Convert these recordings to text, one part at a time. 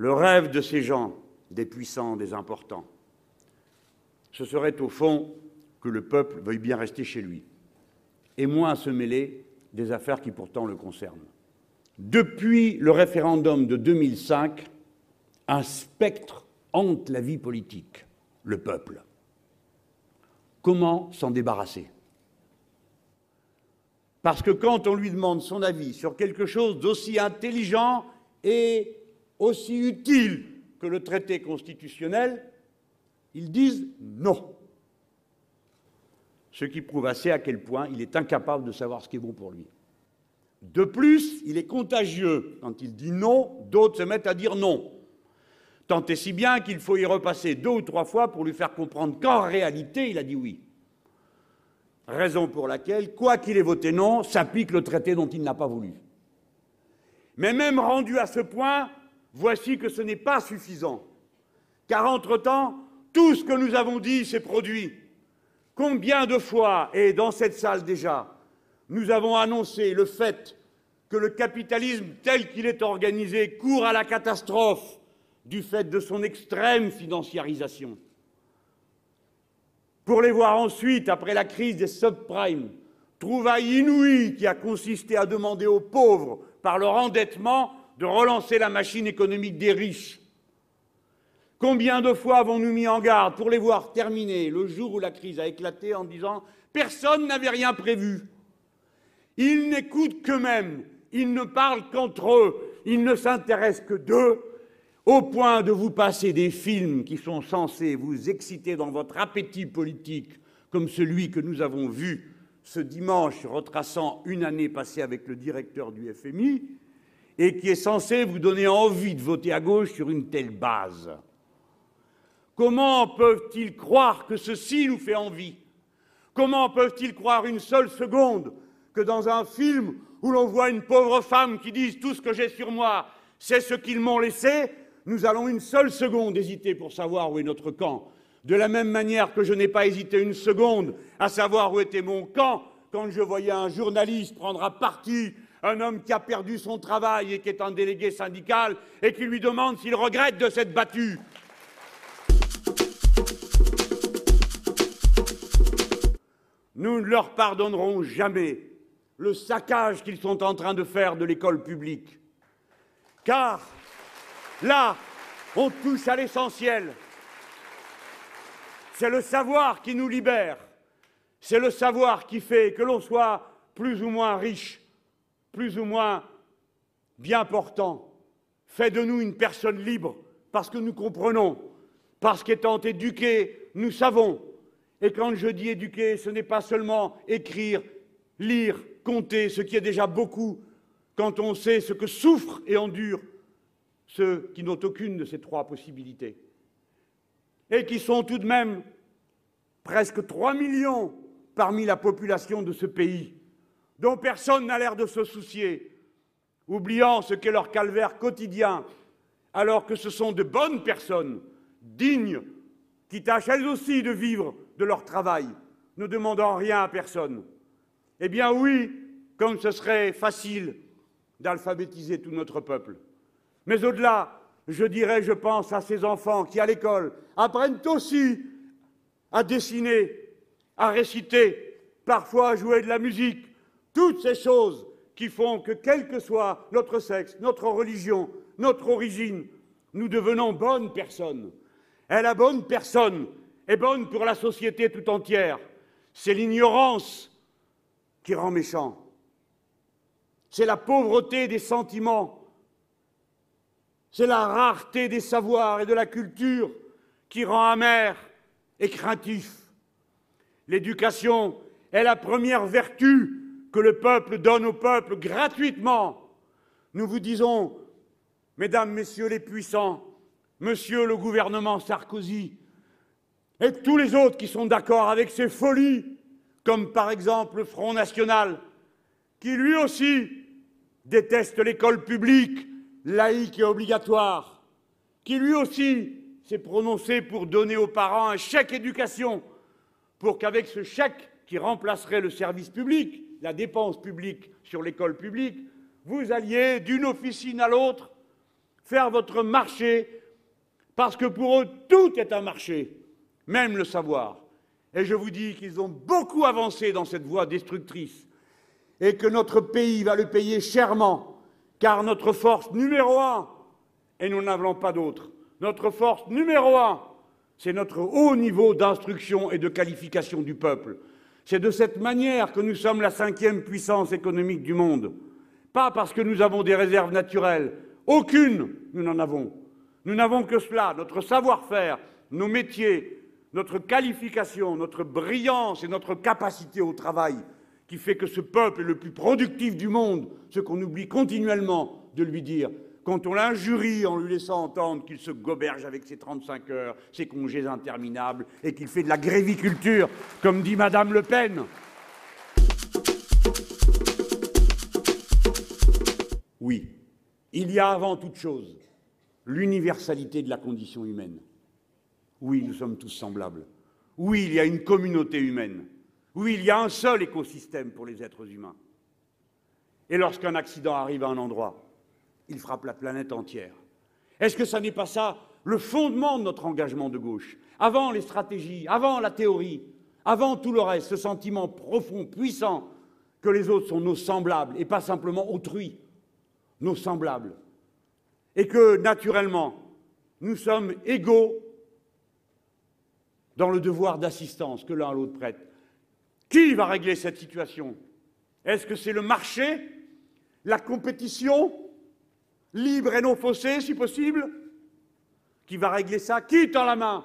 le rêve de ces gens, des puissants, des importants, ce serait au fond que le peuple veuille bien rester chez lui, et moins se mêler des affaires qui pourtant le concernent. Depuis le référendum de 2005, un spectre hante la vie politique, le peuple. Comment s'en débarrasser? Parce que quand on lui demande son avis sur quelque chose d'aussi intelligent et aussi utile que le traité constitutionnel, ils disent non. Ce qui prouve assez à quel point il est incapable de savoir ce qui est bon pour lui. De plus, il est contagieux. Quand il dit non, d'autres se mettent à dire non. Tant et si bien qu'il faut y repasser deux ou trois fois pour lui faire comprendre qu'en réalité, il a dit oui. Raison pour laquelle, quoi qu'il ait voté non, s'applique le traité dont il n'a pas voulu. Mais même rendu à ce point, voici que ce n'est pas suffisant. Car entre-temps, tout ce que nous avons dit s'est produit. Combien de fois, et dans cette salle déjà, nous avons annoncé le fait que le capitalisme tel qu'il est organisé court à la catastrophe du fait de son extrême financiarisation. Pour les voir ensuite, après la crise des subprimes, trouvaille inouïe qui a consisté à demander aux pauvres, par leur endettement, de relancer la machine économique des riches. Combien de fois avons-nous mis en garde pour les voir terminer le jour où la crise a éclaté en disant Personne n'avait rien prévu. Ils n'écoutent qu'eux-mêmes, ils ne parlent qu'entre eux, ils ne s'intéressent que d'eux, au point de vous passer des films qui sont censés vous exciter dans votre appétit politique, comme celui que nous avons vu ce dimanche retraçant une année passée avec le directeur du FMI, et qui est censé vous donner envie de voter à gauche sur une telle base. Comment peuvent-ils croire que ceci nous fait envie? Comment peuvent-ils croire une seule seconde que dans un film où l'on voit une pauvre femme qui dit tout ce que j'ai sur moi, c'est ce qu'ils m'ont laissé, nous allons une seule seconde hésiter pour savoir où est notre camp. De la même manière que je n'ai pas hésité une seconde à savoir où était mon camp quand je voyais un journaliste prendre à partie un homme qui a perdu son travail et qui est un délégué syndical et qui lui demande s'il regrette de s'être battu. Nous ne leur pardonnerons jamais le saccage qu'ils sont en train de faire de l'école publique. Car là, on touche à l'essentiel. C'est le savoir qui nous libère. C'est le savoir qui fait que l'on soit plus ou moins riche, plus ou moins bien portant, fait de nous une personne libre, parce que nous comprenons, parce qu'étant éduqués, nous savons. Et quand je dis éduquer, ce n'est pas seulement écrire, lire, compter, ce qui est déjà beaucoup, quand on sait ce que souffrent et endurent ceux qui n'ont aucune de ces trois possibilités, et qui sont tout de même presque 3 millions parmi la population de ce pays, dont personne n'a l'air de se soucier, oubliant ce qu'est leur calvaire quotidien, alors que ce sont de bonnes personnes, dignes, qui tâchent elles aussi de vivre de leur travail, ne demandant rien à personne. Eh bien oui, comme ce serait facile d'alphabétiser tout notre peuple. Mais au-delà, je dirais, je pense à ces enfants qui, à l'école, apprennent aussi à dessiner, à réciter, parfois à jouer de la musique, toutes ces choses qui font que, quel que soit notre sexe, notre religion, notre origine, nous devenons bonnes personnes. Et la bonne personne est bonne pour la société tout entière. C'est l'ignorance qui rend méchant. C'est la pauvreté des sentiments. C'est la rareté des savoirs et de la culture qui rend amer et craintif. L'éducation est la première vertu que le peuple donne au peuple gratuitement. Nous vous disons, Mesdames, Messieurs les puissants, Monsieur le gouvernement Sarkozy, et tous les autres qui sont d'accord avec ces folies, comme par exemple le Front National, qui lui aussi déteste l'école publique, laïque et obligatoire, qui lui aussi s'est prononcé pour donner aux parents un chèque éducation, pour qu'avec ce chèque qui remplacerait le service public, la dépense publique sur l'école publique, vous alliez d'une officine à l'autre faire votre marché, parce que pour eux, tout est un marché, même le savoir. Et je vous dis qu'ils ont beaucoup avancé dans cette voie destructrice et que notre pays va le payer chèrement, car notre force numéro un, et nous n'avons pas d'autre, notre force numéro un, c'est notre haut niveau d'instruction et de qualification du peuple. C'est de cette manière que nous sommes la cinquième puissance économique du monde. Pas parce que nous avons des réserves naturelles. Aucune, nous n'en avons. Nous n'avons que cela, notre savoir-faire, nos métiers, notre qualification, notre brillance et notre capacité au travail, qui fait que ce peuple est le plus productif du monde, ce qu'on oublie continuellement de lui dire quand on l'injurie en lui laissant entendre qu'il se goberge avec ses 35 heures, ses congés interminables, et qu'il fait de la gréviculture, comme dit Madame Le Pen. Oui, il y a avant toute chose l'universalité de la condition humaine. Oui, nous sommes tous semblables. Oui, il y a une communauté humaine. Oui, il y a un seul écosystème pour les êtres humains. Et lorsqu'un accident arrive à un endroit, il frappe la planète entière. Est-ce que ça n'est pas ça le fondement de notre engagement de gauche? Avant les stratégies, avant la théorie, avant tout le reste, ce sentiment profond, puissant, que les autres sont nos semblables et pas simplement autrui, nos semblables. Et que, naturellement, nous sommes égaux dans le devoir d'assistance que l'un à l'autre prête. Qui va régler cette situation? Est-ce que c'est le marché? La compétition? Libre et non faussé, si possible, qui va régler ça Qui tend la main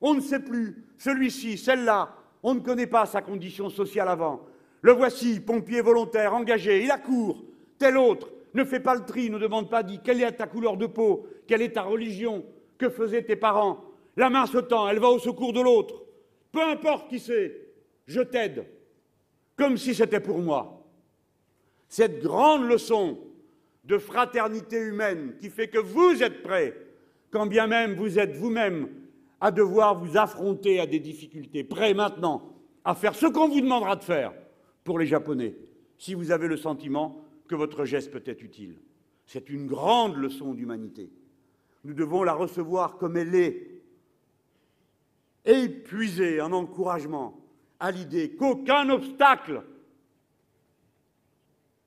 On ne sait plus. Celui-ci, celle-là, on ne connaît pas sa condition sociale avant. Le voici, pompier volontaire, engagé, il accourt. Tel autre ne fait pas le tri, ne demande pas, dit quelle est ta couleur de peau, quelle est ta religion, que faisaient tes parents? La main se tend, elle va au secours de l'autre. Peu importe qui c'est, je t'aide, comme si c'était pour moi. Cette grande leçon de fraternité humaine qui fait que vous êtes prêts, quand bien même vous êtes vous-même à devoir vous affronter à des difficultés, prêts maintenant à faire ce qu'on vous demandera de faire pour les Japonais, si vous avez le sentiment que votre geste peut être utile. C'est une grande leçon d'humanité. Nous devons la recevoir comme elle est, épuiser un encouragement à l'idée qu'aucun obstacle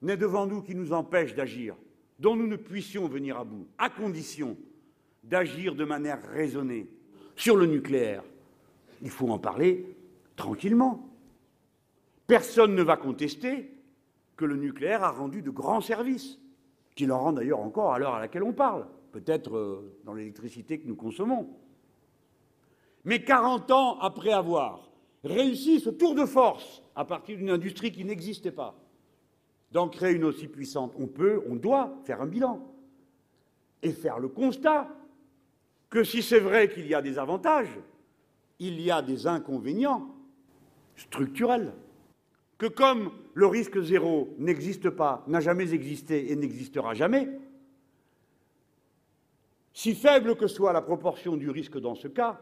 n'est devant nous qui nous empêche d'agir dont nous ne puissions venir à bout, à condition d'agir de manière raisonnée. Sur le nucléaire, il faut en parler tranquillement. Personne ne va contester que le nucléaire a rendu de grands services, qu'il en rend d'ailleurs encore à l'heure à laquelle on parle, peut-être euh, dans l'électricité que nous consommons. Mais 40 ans après avoir réussi ce tour de force à partir d'une industrie qui n'existait pas, d'en créer une aussi puissante. On peut, on doit faire un bilan et faire le constat que si c'est vrai qu'il y a des avantages, il y a des inconvénients structurels. Que comme le risque zéro n'existe pas, n'a jamais existé et n'existera jamais, si faible que soit la proportion du risque dans ce cas,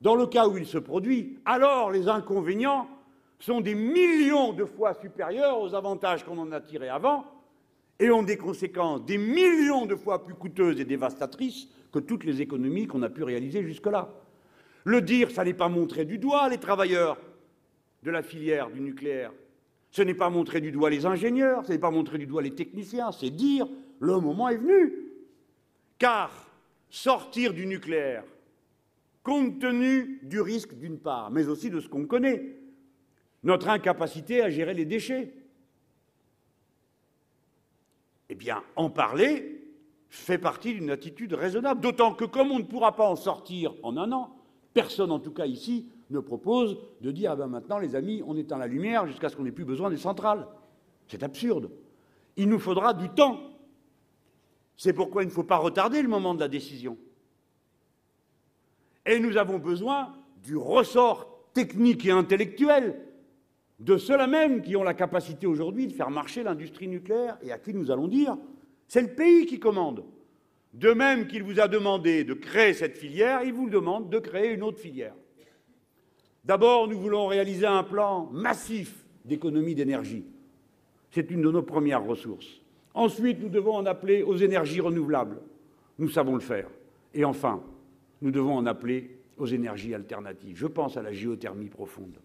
dans le cas où il se produit, alors les inconvénients sont des millions de fois supérieurs aux avantages qu'on en a tirés avant et ont des conséquences des millions de fois plus coûteuses et dévastatrices que toutes les économies qu'on a pu réaliser jusque-là. Le dire, ça n'est pas montrer du doigt les travailleurs de la filière du nucléaire. Ce n'est pas montrer du doigt les ingénieurs, ce n'est pas montrer du doigt les techniciens, c'est dire le moment est venu. Car sortir du nucléaire, compte tenu du risque d'une part, mais aussi de ce qu'on connaît, notre incapacité à gérer les déchets. Eh bien, en parler fait partie d'une attitude raisonnable, d'autant que comme on ne pourra pas en sortir en un an, personne en tout cas ici ne propose de dire ah ben maintenant les amis, on éteint la lumière jusqu'à ce qu'on n'ait plus besoin des centrales. C'est absurde. Il nous faudra du temps. C'est pourquoi il ne faut pas retarder le moment de la décision. Et nous avons besoin du ressort technique et intellectuel de ceux-là même qui ont la capacité aujourd'hui de faire marcher l'industrie nucléaire et à qui nous allons dire c'est le pays qui commande. De même qu'il vous a demandé de créer cette filière, il vous demande de créer une autre filière. D'abord, nous voulons réaliser un plan massif d'économie d'énergie. C'est une de nos premières ressources. Ensuite, nous devons en appeler aux énergies renouvelables. Nous savons le faire. Et enfin, nous devons en appeler aux énergies alternatives. Je pense à la géothermie profonde.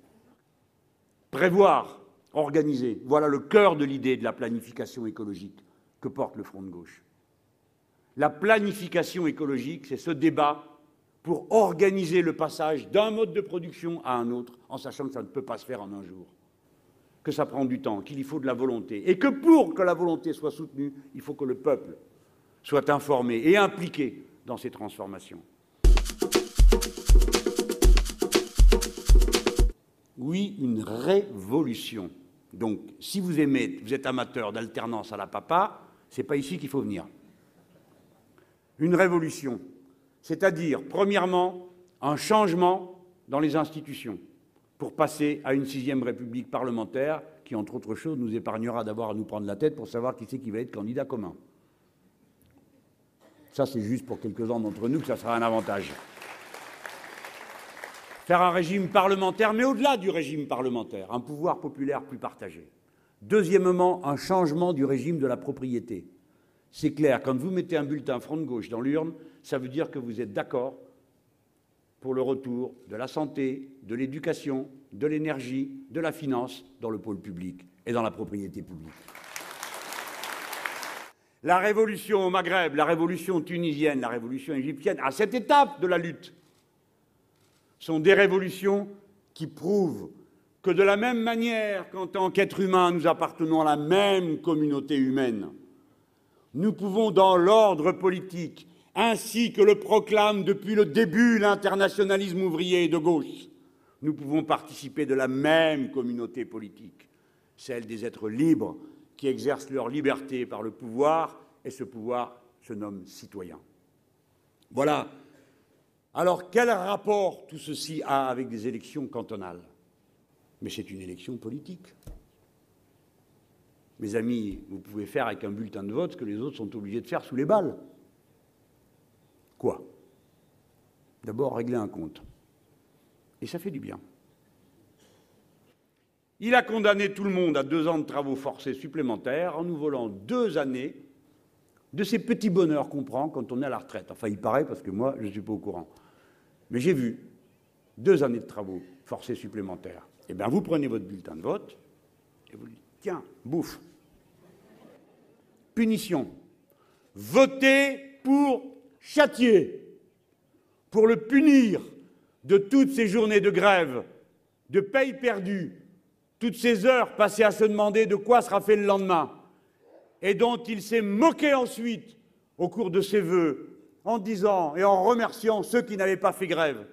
Prévoir, organiser, voilà le cœur de l'idée de la planification écologique que porte le Front de gauche. La planification écologique, c'est ce débat pour organiser le passage d'un mode de production à un autre, en sachant que ça ne peut pas se faire en un jour, que ça prend du temps, qu'il y faut de la volonté, et que pour que la volonté soit soutenue, il faut que le peuple soit informé et impliqué dans ces transformations. Oui, une révolution. Donc, si vous aimez, vous êtes amateur d'alternance à la papa, c'est pas ici qu'il faut venir. Une révolution, c'est-à-dire, premièrement, un changement dans les institutions pour passer à une sixième république parlementaire qui, entre autres choses, nous épargnera d'avoir à nous prendre la tête pour savoir qui c'est qui va être candidat commun. Ça, c'est juste pour quelques-uns d'entre nous que ça sera un avantage. Faire un régime parlementaire, mais au-delà du régime parlementaire, un pouvoir populaire plus partagé. Deuxièmement, un changement du régime de la propriété. C'est clair, quand vous mettez un bulletin front de gauche dans l'urne, ça veut dire que vous êtes d'accord pour le retour de la santé, de l'éducation, de l'énergie, de la finance dans le pôle public et dans la propriété publique. La révolution au Maghreb, la révolution tunisienne, la révolution égyptienne, à cette étape de la lutte, sont des révolutions qui prouvent que de la même manière qu'en tant qu'être humain, nous appartenons à la même communauté humaine, nous pouvons, dans l'ordre politique, ainsi que le proclame depuis le début l'internationalisme ouvrier de gauche, nous pouvons participer de la même communauté politique, celle des êtres libres qui exercent leur liberté par le pouvoir, et ce pouvoir se nomme citoyen. Voilà. Alors quel rapport tout ceci a avec des élections cantonales? Mais c'est une élection politique. Mes amis, vous pouvez faire avec un bulletin de vote ce que les autres sont obligés de faire sous les balles. Quoi? D'abord régler un compte. Et ça fait du bien. Il a condamné tout le monde à deux ans de travaux forcés supplémentaires en nous volant deux années de ces petits bonheurs qu'on prend quand on est à la retraite. Enfin, il paraît, parce que moi, je ne suis pas au courant. Mais j'ai vu deux années de travaux forcés supplémentaires. Eh bien, vous prenez votre bulletin de vote et vous dites tiens, bouffe. Punition. Votez pour châtier, pour le punir de toutes ces journées de grève, de paye perdue, toutes ces heures passées à se demander de quoi sera fait le lendemain, et dont il s'est moqué ensuite au cours de ses vœux, en disant et en remerciant ceux qui n'avaient pas fait grève,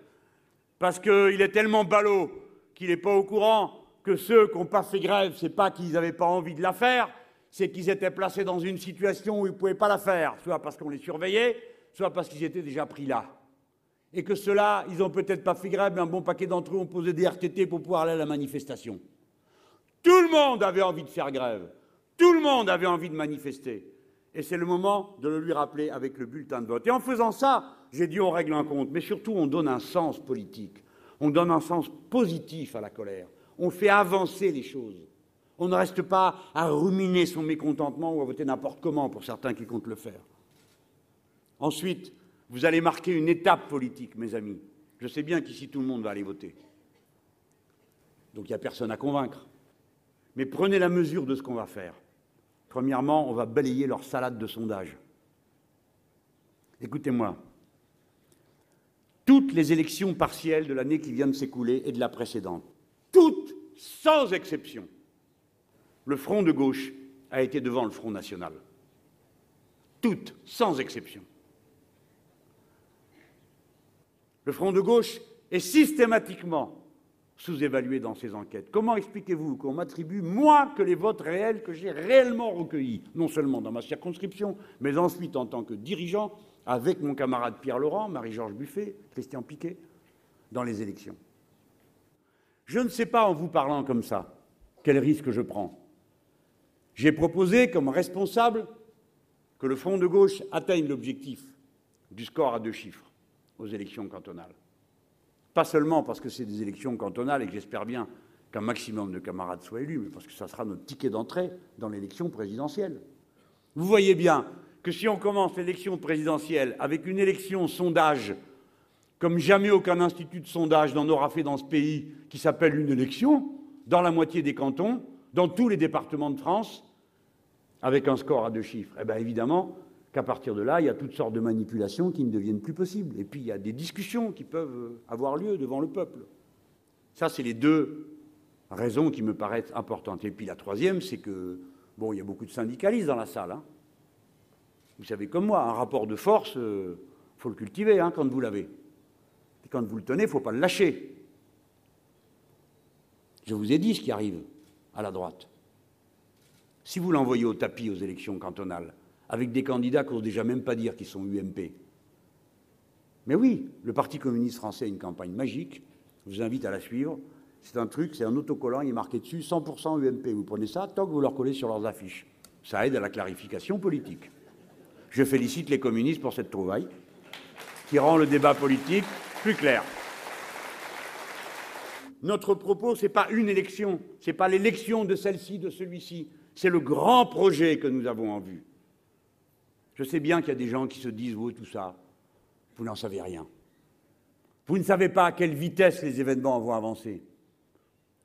parce qu'il est tellement ballot qu'il n'est pas au courant que ceux qui n'ont pas fait grève, ce n'est pas qu'ils n'avaient pas envie de la faire, c'est qu'ils étaient placés dans une situation où ils ne pouvaient pas la faire, soit parce qu'on les surveillait, soit parce qu'ils étaient déjà pris là et que ceux-là, ils n'ont peut-être pas fait grève, mais un bon paquet d'entre eux ont posé des RTT pour pouvoir aller à la manifestation. Tout le monde avait envie de faire grève. Tout le monde avait envie de manifester. Et c'est le moment de le lui rappeler avec le bulletin de vote. Et en faisant ça, j'ai dit on règle un compte, mais surtout on donne un sens politique. On donne un sens positif à la colère. On fait avancer les choses. On ne reste pas à ruminer son mécontentement ou à voter n'importe comment pour certains qui comptent le faire. Ensuite, vous allez marquer une étape politique, mes amis. Je sais bien qu'ici tout le monde va aller voter. Donc il n'y a personne à convaincre. Mais prenez la mesure de ce qu'on va faire. Premièrement, on va balayer leur salade de sondage. Écoutez-moi. Toutes les élections partielles de l'année qui vient de s'écouler et de la précédente, toutes, sans exception, le front de gauche a été devant le front national. Toutes, sans exception. Le Front de gauche est systématiquement sous-évalué dans ces enquêtes. Comment expliquez-vous qu'on m'attribue moins que les votes réels que j'ai réellement recueillis, non seulement dans ma circonscription, mais ensuite en tant que dirigeant, avec mon camarade Pierre Laurent, Marie-Georges Buffet, Christian Piquet, dans les élections? Je ne sais pas, en vous parlant comme ça, quel risque je prends. J'ai proposé, comme responsable, que le Front de gauche atteigne l'objectif du score à deux chiffres aux élections cantonales. Pas seulement parce que c'est des élections cantonales et que j'espère bien qu'un maximum de camarades soient élus, mais parce que ça sera notre ticket d'entrée dans l'élection présidentielle. Vous voyez bien que si on commence l'élection présidentielle avec une élection sondage, comme jamais aucun institut de sondage n'en aura fait dans ce pays, qui s'appelle une élection, dans la moitié des cantons, dans tous les départements de France, avec un score à deux chiffres, eh bien évidemment qu'à partir de là, il y a toutes sortes de manipulations qui ne deviennent plus possibles. Et puis il y a des discussions qui peuvent avoir lieu devant le peuple. Ça, c'est les deux raisons qui me paraissent importantes. Et puis la troisième, c'est que, bon, il y a beaucoup de syndicalistes dans la salle. Hein. Vous savez comme moi, un rapport de force, il euh, faut le cultiver hein, quand vous l'avez. Et quand vous le tenez, il ne faut pas le lâcher. Je vous ai dit ce qui arrive à la droite. Si vous l'envoyez au tapis aux élections cantonales, avec des candidats qui n'osent déjà même pas dire qu'ils sont UMP. Mais oui, le Parti communiste français a une campagne magique, je vous invite à la suivre. C'est un truc, c'est un autocollant, il est marqué dessus 100% UMP. Vous prenez ça, toc, vous leur collez sur leurs affiches. Ça aide à la clarification politique. Je félicite les communistes pour cette trouvaille qui rend le débat politique plus clair. Notre propos, ce n'est pas une élection, ce n'est pas l'élection de celle-ci, de celui-ci, c'est le grand projet que nous avons en vue. Je sais bien qu'il y a des gens qui se disent, vous, tout ça, vous n'en savez rien. Vous ne savez pas à quelle vitesse les événements vont avancer.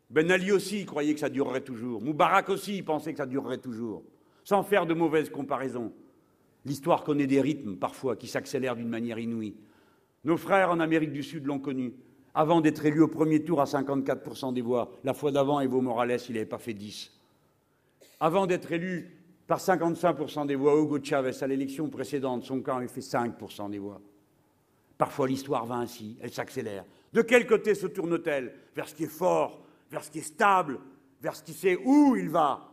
Ben Ali aussi croyait que ça durerait toujours. Moubarak aussi pensait que ça durerait toujours. Sans faire de mauvaises comparaisons. L'histoire connaît des rythmes, parfois, qui s'accélèrent d'une manière inouïe. Nos frères en Amérique du Sud l'ont connu. Avant d'être élus au premier tour à 54% des voix, la fois d'avant, Evo Morales, il n'avait pas fait 10. Avant d'être élu par 55% des voix, Hugo Chavez, à l'élection précédente, son camp avait fait 5% des voix. Parfois, l'histoire va ainsi, elle s'accélère. De quel côté se tourne-t-elle Vers ce qui est fort, vers ce qui est stable, vers ce qui sait où il va?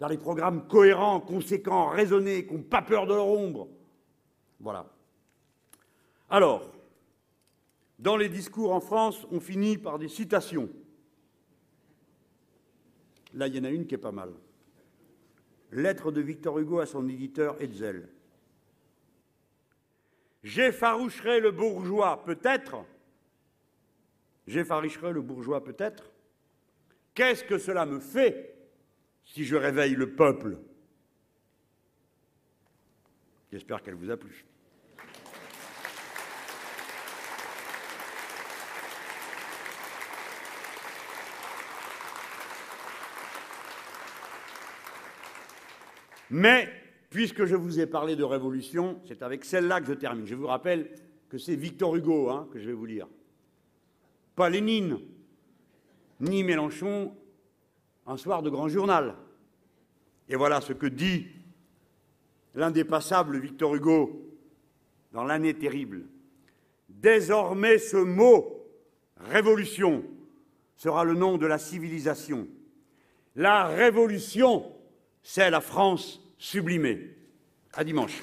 Dans les programmes cohérents, conséquents, raisonnés, qui n'ont pas peur de leur ombre. Voilà. Alors, dans les discours en France, on finit par des citations. Là, il y en a une qui est pas mal. Lettre de Victor Hugo à son éditeur Hetzel. J'effaroucherai le bourgeois, peut-être. J'effaroucherai le bourgeois, peut-être. Qu'est-ce que cela me fait si je réveille le peuple? J'espère qu'elle vous a plu. Mais, puisque je vous ai parlé de révolution, c'est avec celle-là que je termine. Je vous rappelle que c'est Victor Hugo hein, que je vais vous lire. Pas Lénine, ni Mélenchon, un soir de grand journal. Et voilà ce que dit l'indépassable Victor Hugo dans l'année terrible. Désormais ce mot, révolution, sera le nom de la civilisation. La révolution, c'est la France sublimée. À dimanche.